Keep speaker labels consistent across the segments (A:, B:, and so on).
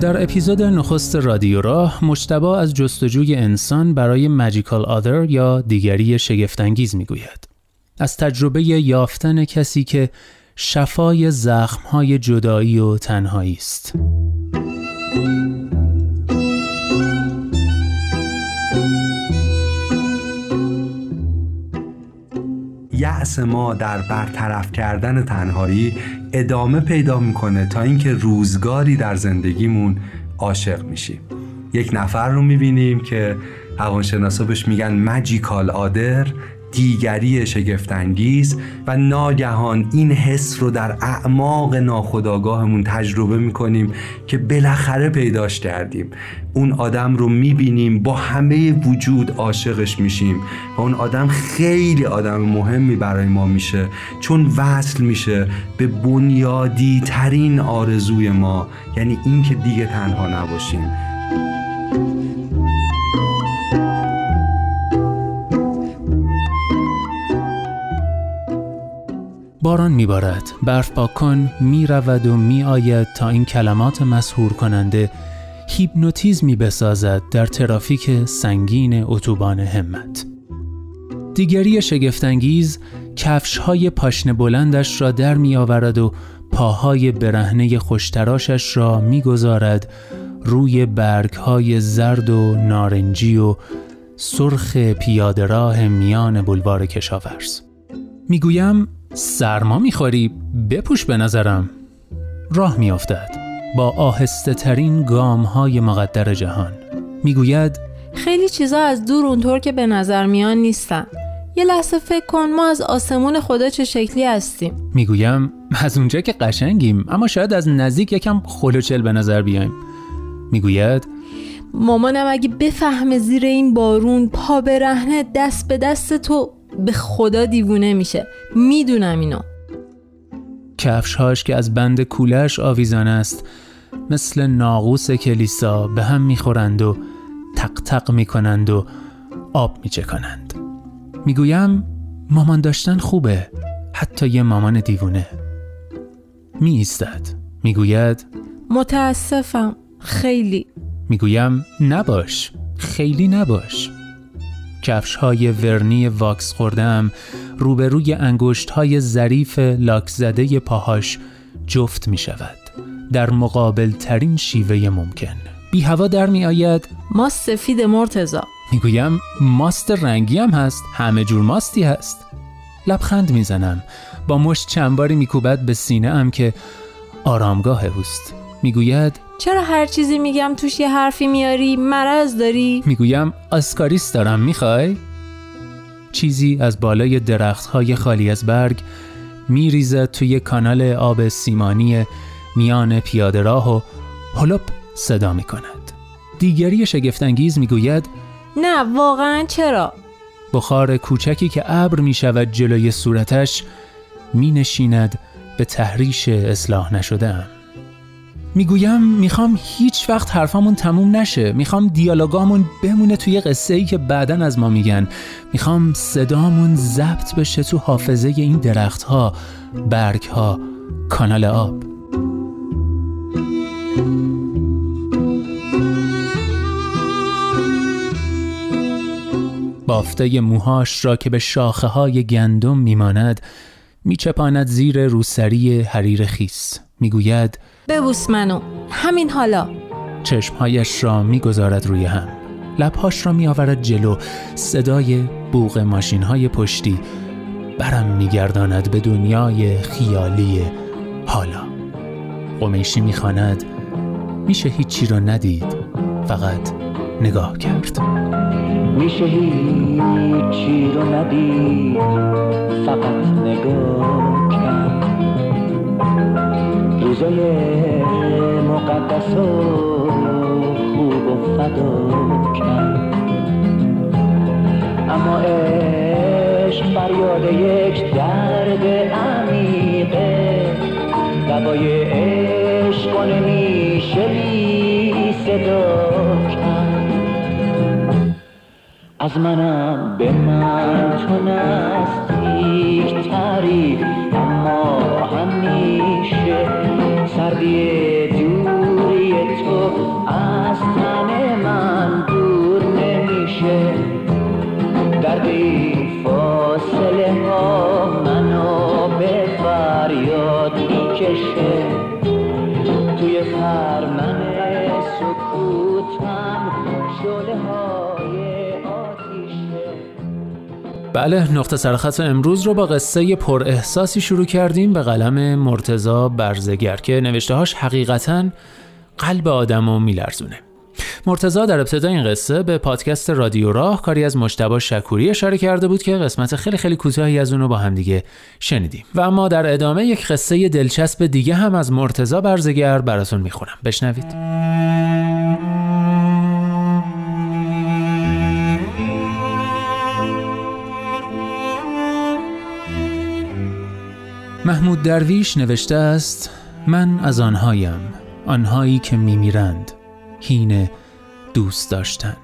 A: در اپیزود نخست رادیو راه مجتبا از جستجوی انسان برای magical other یا دیگری شگفتانگیز می‌گوید. از تجربه یافتن کسی که شفای زخمهای جدایی و تنهایی است.
B: یأس ما در برطرف کردن تنهایی ادامه پیدا می‌کنه تا اینکه روزگاری در زندگیمون عاشق میشیم. یک نفر رو می‌بینیم که روانشناسا بهش میگن مجیکال آدر دیگری شگفتانگیز و ناگهان این حس رو در اعماق ناخودآگاهمون تجربه می‌کنیم که بالاخره پیداش کردیم. اون آدم رو می‌بینیم با همه وجود عاشقش میشیم و اون آدم خیلی آدم مهمی برای ما میشه. چون وصل میشه به بنیادی ترین آرزوی ما یعنی اینکه دیگه تنها نباشیم.
A: باران میبارد. برف پاکن می‌رود و میآید تا این کلمات مسهور کننده هیپنوتیزمی بسازد در ترافیک سنگین اتوبان همت. دیگری شگفتانگیز کفش های پاشنه بلندش را در می آورد و پاهای برهنه خوشتراشش را می‌گذارد روی برگ های زرد و نارنجی و سرخ پیاده راه میان بلوار کشاورز. می‌گویم سرما می‌خوری؟ بپوش به نظرم. راه میافتد. با آهسته ترین گام های مقدر جهان. می‌گوید
C: خیلی چیزا از دور اونطور که به نظر میان نیستن. یه لحظه فکر کن ما از آسمون خدا چه شکلی هستیم.
A: می‌گویم از اونجا که قشنگیم اما شاید از نزدیک یکم خلوچل به نظر بیایم. می‌گوید
C: مامانم اگه بفهمه زیر این بارون پا برهنه دست به دست تو به خدا دیوونه میشه. می‌دونم اینو.
A: کفشهاش که از بند کولش آویزان است مثل ناقوس کلیسا به هم می‌خورند و تق تق می‌کنند و آب میچکنند می‌گویم مامان داشتن خوبه حتی یه مامان دیوونه. می ایستد می‌گوید
C: متاسفم. خیلی.
A: می‌گویم نباش. خیلی نباش. کفش های ورنی واکس خوردم روبروی انگشت های ظریف لاک زده پاهاش جفت می شود در مقابل ترین شیوه ممکن. بی هوا در می آید
C: ماست سفید مرتزا.
A: می‌گویم ماست رنگی هم هست. همه جور ماستی هست. لبخند می‌زنم. با مشت چند باری میکوبد به سینه ام که آرامگاه اوست. می‌گوید
C: چرا هر چیزی میگم توش یه حرفی میاری؟ مرض داری؟
A: می‌گویم آسکاریس دارم می‌خوای؟ چیزی از بالای درختهای خالی از برگ میریزد توی کانال آب سیمانی میان پیاده راه و هلوپ صدا می‌کند. دیگری شگفتانگیز می‌گوید
C: نه واقعا چرا؟
A: بخار کوچکی که ابر می شود جلوی صورتش می نشیند به تحریش اصلاح نشدم می‌گویم می‌خوام هیچ وقت حرفامون تموم نشه. می‌خوام دیالوگامون بمونه توی قصه ای که بعدا از ما میگن. می‌خوام صدامون ضبط بشه تو حافظه این درختها برگها کانال آب. بافته موهاش را که به شاخه های گندم میماند میچپاند زیر روسری حریر خیس. می‌گوید
C: ببوس منو. همین حالا.
A: چشمهایش را می‌گذارد روی هم. لبهاش را میآورد جلو. صدای بوغ ماشین های پشتی برم میگرداند به دنیای خیالی حالا. قمیشی می‌خواند. میشه هیچی را ندید. فقط نگاه کرد.
D: میشه هیچی رو ندید فقط نگاه کرد. روزای مقدس و خوب و فدا کرد. اما عشق فریاد یک درد عمیقه. دوای عشق و نمیشه بی صدا از منم به من تو نزدیک تری اما همیشه سردی دوری تو از تن
A: بله نقطه سرخط امروز رو با قصه پر احساسی شروع کردیم به قلم مرتزا برزگر که نوشتهاش حقیقتا قلب آدم رو میلرزونه. مرتزا در ابتدای این قصه به پادکست رادیو راه کاری از مجتبا شکوری اشاره کرده بود که قسمت خیلی خیلی کوتاهی از اون رو با همدیگه شنیدیم. و اما در ادامه یک قصه دلچسب دیگه هم از مرتزا برزگر براتون می‌خونم. بشنوید. محمود درویش نوشته است من از آنهایم آنهایی که میمیرند هین دوست داشتن.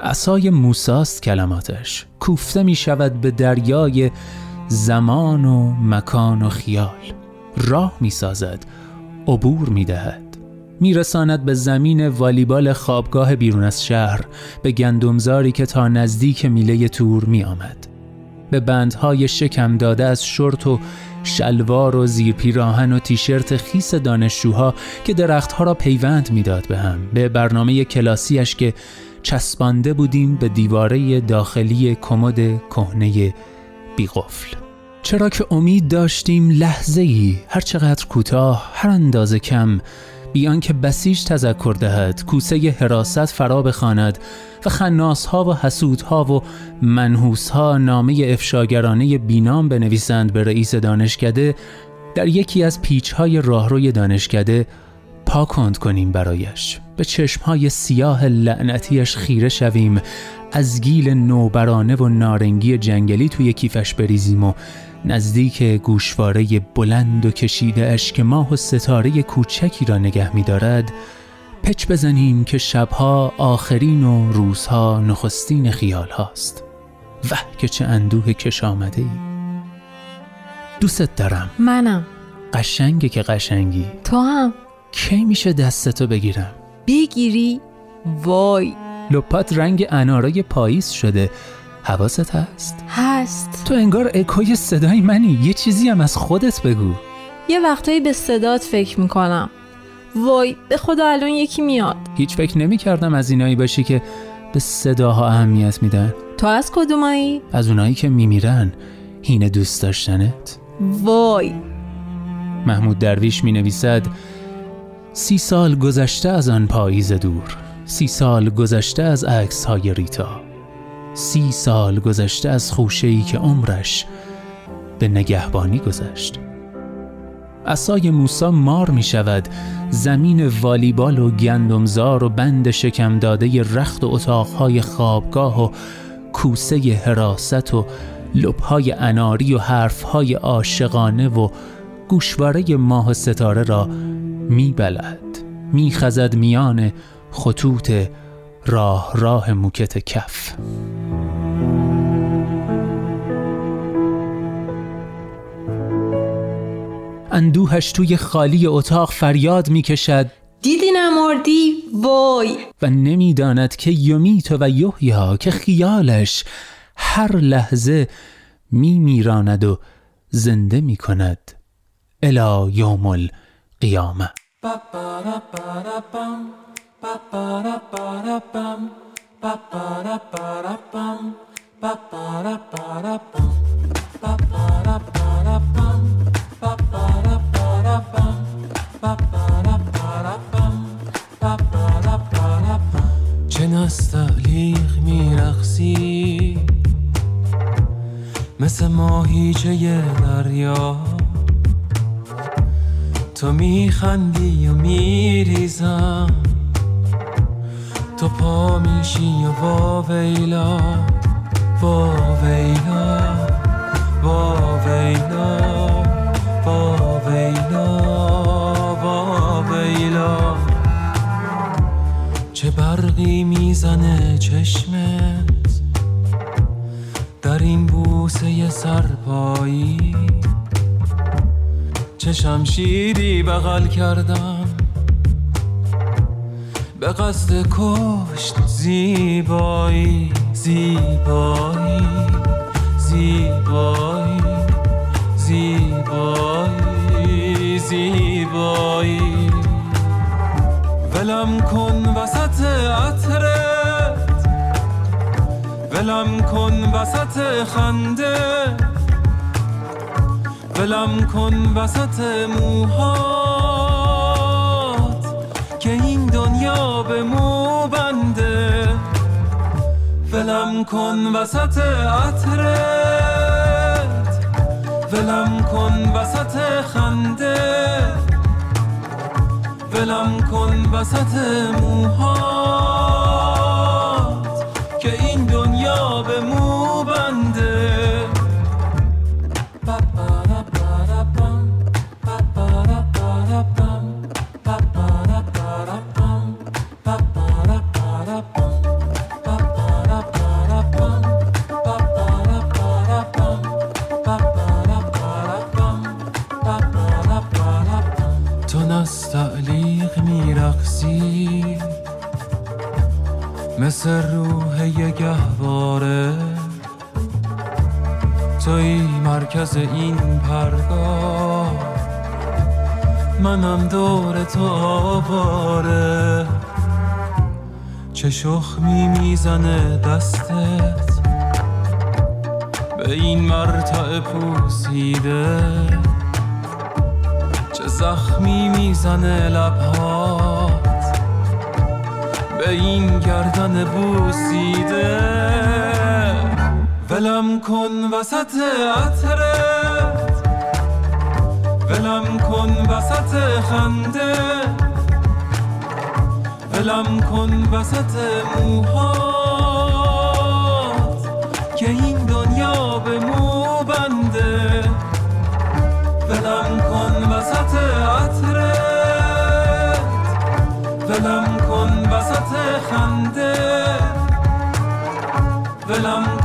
A: عصای موساست کلماتش کوفته می شود به دریای زمان و مکان و خیال. راه می سازد عبور می دهد به زمین والیبال خوابگاه بیرون از شهر به گندمزاری که تا نزدیک میله تور می آمد به بندهای شکم داده از شورت و شلوار و زیر پیراهن و تیشرت خیس دانشجوها که درختها را پیوند می‌داد به هم. به برنامه کلاسیش که چسبانده بودیم به دیواره داخلی کمد کهنه بیقفل. چرا که امید داشتیم لحظه ای هر چقدر کوتاه هر اندازه کم بیان که بسیج تذکر دهد کوسه حراست فرا بخواند و خناسها و حسودها و منحوسها نامه افشاگرانه بینام بنویسند به رئیس دانشکده در یکی از پیچهای راهروی دانشکده پاکند کنیم برایش. به چشمهای سیاه لعنتیش خیره شویم از گیل نوبرانه و نارنگی جنگلی توی کیفش بریزیم و نزدیک گوشواره بلند و کشیده اش که ماه و ستاره کوچکی را نگه می دارد پچ بزنیم که شبها آخرین و روزها نخستین خیال هاست. وه که چه اندوه کش آمده ای. دوست دارم.
C: منم.
A: قشنگه که قشنگی.
C: تو هم.
A: کی میشه دستتو بگیرم؟
C: بگیری. وای.
A: لپات رنگ انارای پاییز شده. حواست هست؟
C: هست.
A: تو انگار اکوی صدای منی. یه چیزی هم از خودت بگو.
C: یه وقتایی به صدات فکر می‌کنم. وای به خدا الان یکی میاد.
A: هیچ فکر نمی کردم از اینایی باشی که به صداها اهمیت میدن.
C: تو از کدومایی؟
A: از اونایی که میمیرن. هین دوست داشتنت.
C: وای.
A: محمود درویش می نویسد سی سال گذشته از آن پاییز دور. سی سال گذشته از عکس های ریتا. سی سال گذشته از خوشه‌ای که عمرش به نگهبانی گذشت. عصای موسا مار می شود زمین والیبال و گندمزار و بند شکم داده رخت و اتاقهای خوابگاه و کوسه حراست و لبهای اناری و حرفهای عاشقانه و گوشواره ماه ستاره را می بلد می خزد میان خطوط راه راه موکت کف. اندوهش توی خالی اتاق فریاد می کشد
C: دیدی نمردی؟ وای!
A: و نمی‌داند که یمیت و یحیا که خیالش هر لحظه می میراند و زنده می کند الا یوم القیامه
E: چه نستعلیق میرقصی؟ مثل ماهیچه دریا؟ تو میخندی و میریزم. تو پا میشی و واویلا وا ویلا وا ویلا. برقی می‌زنه چشمت. در این بوسه سرپایی. چه شمشیری بغل کردم. به قصد کشت زیبایی زیبایی زیبایی زیبایی زیبایی. ولم کن وسط عطرت. ولم کن وسط خنده. ولم کن وسط موهات که این دنیا به مو بنده. ولم کن وسط عطرت. ولم کن وسط خنده. ولم کن وسط موهات که این دنیا به مو مثل روح یه گهواره. توی مرکز این پرگاه منم دور تو آواره. چه شخمی می‌زنه دستت؟ به این مرتع پوسیده. چه زخمی می‌زنه لبهات به این گردن بوسیده. ولم کن وسط عطرت ولم کن وسط خنده. ولم کن وسط موهات. که این دنیا به مو بنده. ولم کن وسط عطرت ولم خنده. ولم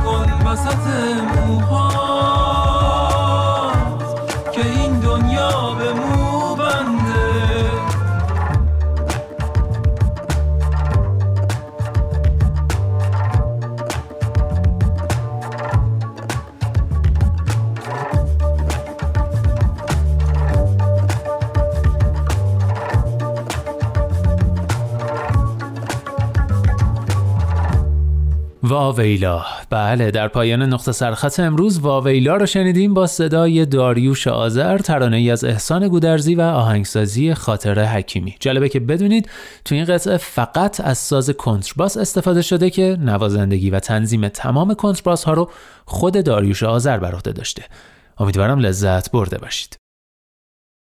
A: واویلا. بله در پایان نقطه سرخط امروز واویلا رو شنیدیم با صدای داریوش آذر ترانه ای از احسان گودرزی و آهنگسازی خاطر حکیمی. جالبه که بدونید تو این قطعه فقط از ساز کنترباس استفاده شده که نوازندگی و تنظیم تمام کنترباس ها رو خود داریوش آذر بر عهده داشته. امیدوارم لذت برده باشید.